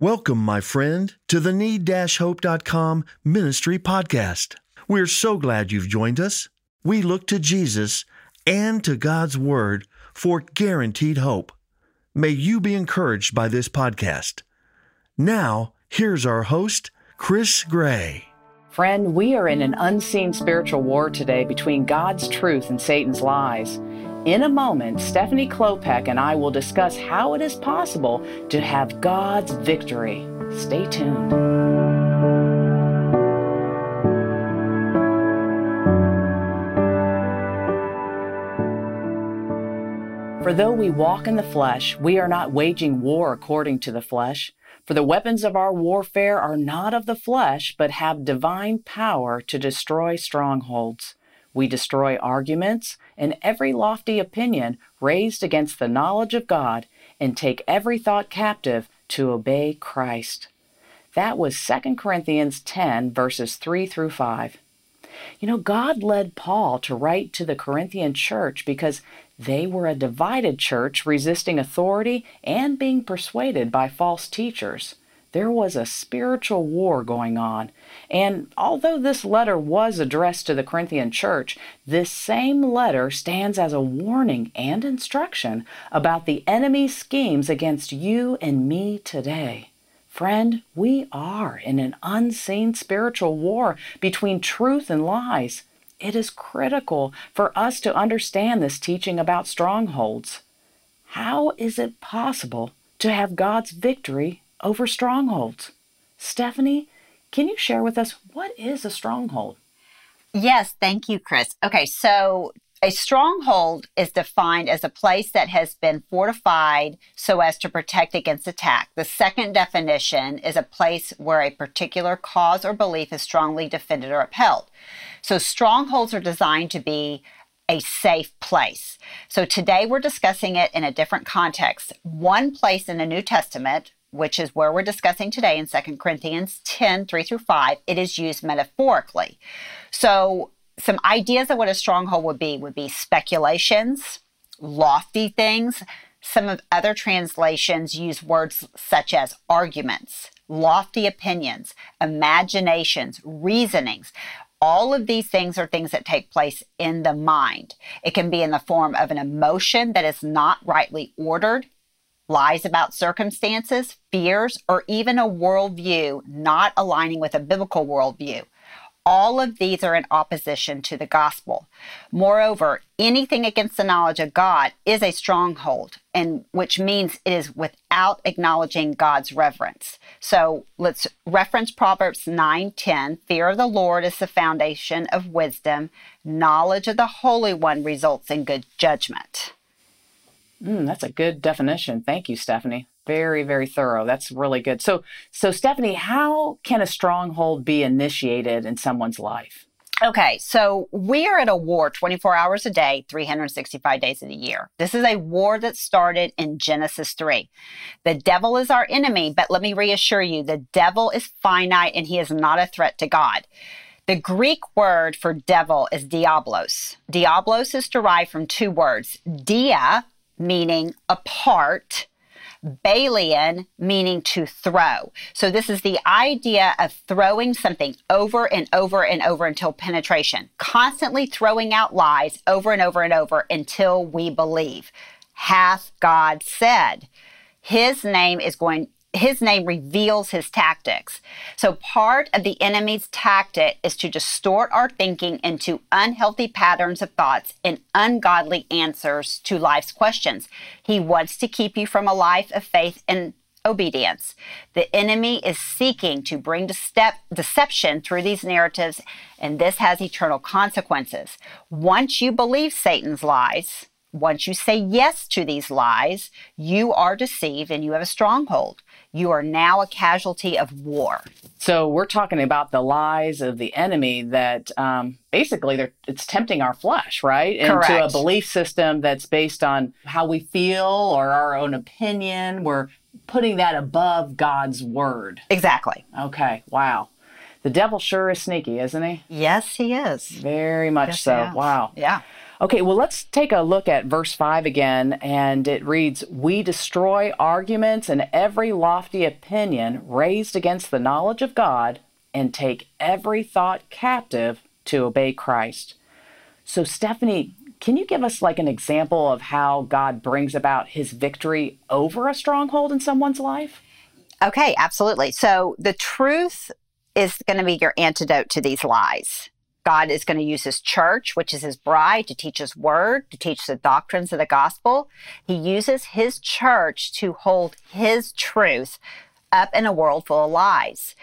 Welcome, my friend, to the need-hope.com ministry podcast. We're so glad you've joined us. We look to Jesus and to God's Word for guaranteed hope. May you be encouraged by this podcast. Now, here's our host, Chris Gray. Friend, we are in an unseen spiritual war today between God's truth and Satan's lies. In a moment, Stephanie Klopek and I will discuss how it is possible to have God's victory. Stay tuned. For though we walk in the flesh, we are not waging war according to the flesh. For the weapons of our warfare are not of the flesh, but have divine power to destroy strongholds. We destroy arguments and every lofty opinion raised against the knowledge of God and take every thought captive to obey Christ. That was 2 Corinthians 10, verses 3 through 5. You know, God led Paul to write to the Corinthian church because they were a divided church resisting authority and being persuaded by false teachers. There was a spiritual war going on. And although this letter was addressed to the Corinthian church, this same letter stands as a warning and instruction about the enemy's schemes against you and me today. Friend, we are in an unseen spiritual war between truth and lies. It is critical for us to understand this teaching about strongholds. How is it possible to have God's victory over strongholds? Stephanie, can you share with us what is a stronghold? Yes, thank you, Chris. Okay, so a stronghold is defined as a place that has been fortified so as to protect against attack. The second definition is a place where a particular cause or belief is strongly defended or upheld. So, strongholds are designed to be a safe place. So, today we're discussing it in a different context. One place in the New Testament, which is where we're discussing today in 2 Corinthians 10 3 through 5, it is used metaphorically. So, some ideas of what a stronghold would be would be speculations, lofty things. Some of other translations use words such as arguments, lofty opinions, imaginations, reasonings. All of these things are things that take place in the mind. It can be in the form of an emotion that is not rightly ordered, lies about circumstances, fears, or even a worldview not aligning with a biblical worldview. All of these are in opposition to the gospel. Moreover, anything against the knowledge of God is a stronghold, and which means it is without acknowledging God's reverence. So let's reference Proverbs 9:10. Fear of the Lord is the foundation of wisdom. Knowledge of the Holy One results in good judgment. Mm, that's a good definition. Thank you, Stephanie. Very, very thorough. That's really good. So, so Stephanie, how can a stronghold be initiated in someone's life? Okay, so we are at a war 24 hours a day, 365 days of the year. This is a war that started in Genesis 3. The devil is our enemy, but let me reassure you the devil is finite and he is not a threat to God. The Greek word for devil is diabolos. Diabolos is derived from two words dia, meaning apart, ballein, meaning to throw. So, this is the idea of throwing something over and over and over until penetration, constantly throwing out lies over and over and over until we believe. Hath God said? His name is going his name reveals his tactics. So, part of the enemy's tactic is to distort our thinking into unhealthy patterns of thoughts and ungodly answers to life's questions. He wants to keep you from a life of faith and obedience. The enemy is seeking to bring deception through these narratives, and this has eternal consequences. Once you believe Satan's lies, once you say yes to these lies, you are deceived and you have a stronghold. You are now a casualty of war. So we're talking about the lies of the enemy that um, basically it's tempting our flesh, right? Correct. Into a belief system that's based on how we feel or our own opinion. We're putting that above God's word. Exactly. Okay. Wow. The devil sure is sneaky, isn't he? Yes, he is. Very much yes, so. Wow. Yeah. Okay, well, let's take a look at verse 5 again, and it reads We destroy arguments and every lofty opinion raised against the knowledge of God and take every thought captive to obey Christ. So, Stephanie, can you give us like an example of how God brings about his victory over a stronghold in someone's life? Okay, absolutely. So, the truth is going to be your antidote to these lies. God is going to use his church, which is his bride, to teach his word, to teach the doctrines of the gospel. He uses his church to hold his truth up in a world full of lies.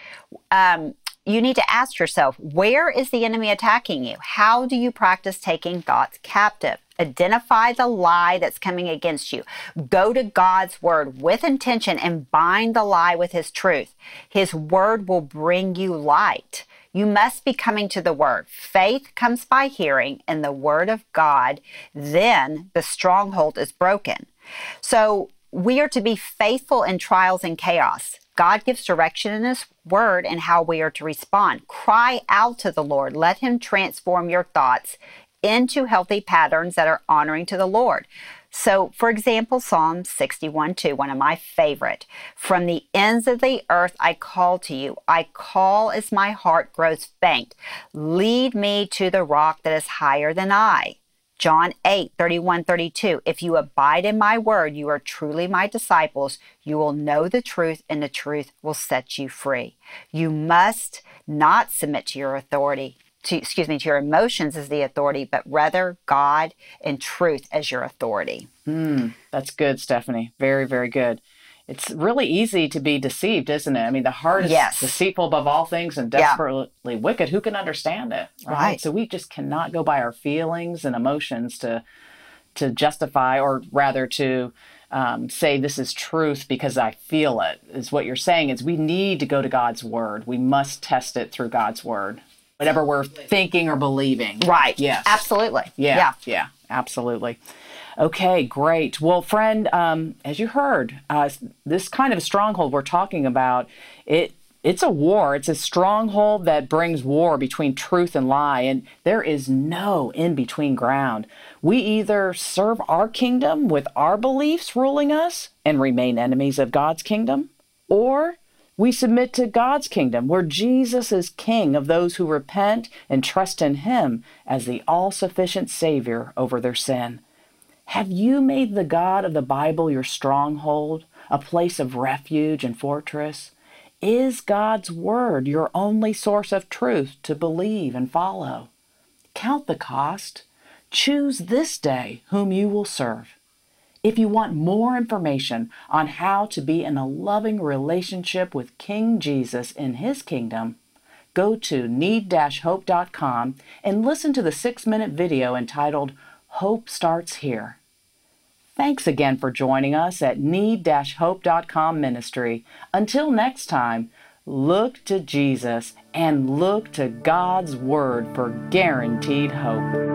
Um, you need to ask yourself where is the enemy attacking you? How do you practice taking thoughts captive? Identify the lie that's coming against you. Go to God's word with intention and bind the lie with his truth. His word will bring you light. You must be coming to the Word. Faith comes by hearing, and the Word of God, then the stronghold is broken. So we are to be faithful in trials and chaos. God gives direction in His Word and how we are to respond. Cry out to the Lord. Let Him transform your thoughts into healthy patterns that are honoring to the Lord. So, for example, Psalm 61 2, one of my favorite. From the ends of the earth I call to you. I call as my heart grows faint. Lead me to the rock that is higher than I. John 8, 31, 32. If you abide in my word, you are truly my disciples. You will know the truth, and the truth will set you free. You must not submit to your authority to excuse me to your emotions as the authority but rather god and truth as your authority mm, that's good stephanie very very good it's really easy to be deceived isn't it i mean the heart is yes. deceitful above all things and desperately yeah. wicked who can understand it right? right so we just cannot go by our feelings and emotions to to justify or rather to um, say this is truth because I feel it is what you're saying is we need to go to God's word. We must test it through God's word whatever we're thinking or believing. Right. Yes. Absolutely. Yeah. Yeah. Yeah. Absolutely. Okay, great. Well, friend, um, as you heard, uh, this kind of stronghold we're talking about, it it's a war. It's a stronghold that brings war between truth and lie, and there is no in between ground. We either serve our kingdom with our beliefs ruling us and remain enemies of God's kingdom, or we submit to God's kingdom, where Jesus is king of those who repent and trust in him as the all sufficient Savior over their sin. Have you made the God of the Bible your stronghold, a place of refuge and fortress? Is God's Word your only source of truth to believe and follow? Count the cost. Choose this day whom you will serve. If you want more information on how to be in a loving relationship with King Jesus in his kingdom, go to need-hope.com and listen to the six minute video entitled Hope Starts Here. Thanks again for joining us at need-hope.com ministry. Until next time, look to Jesus and look to God's Word for guaranteed hope.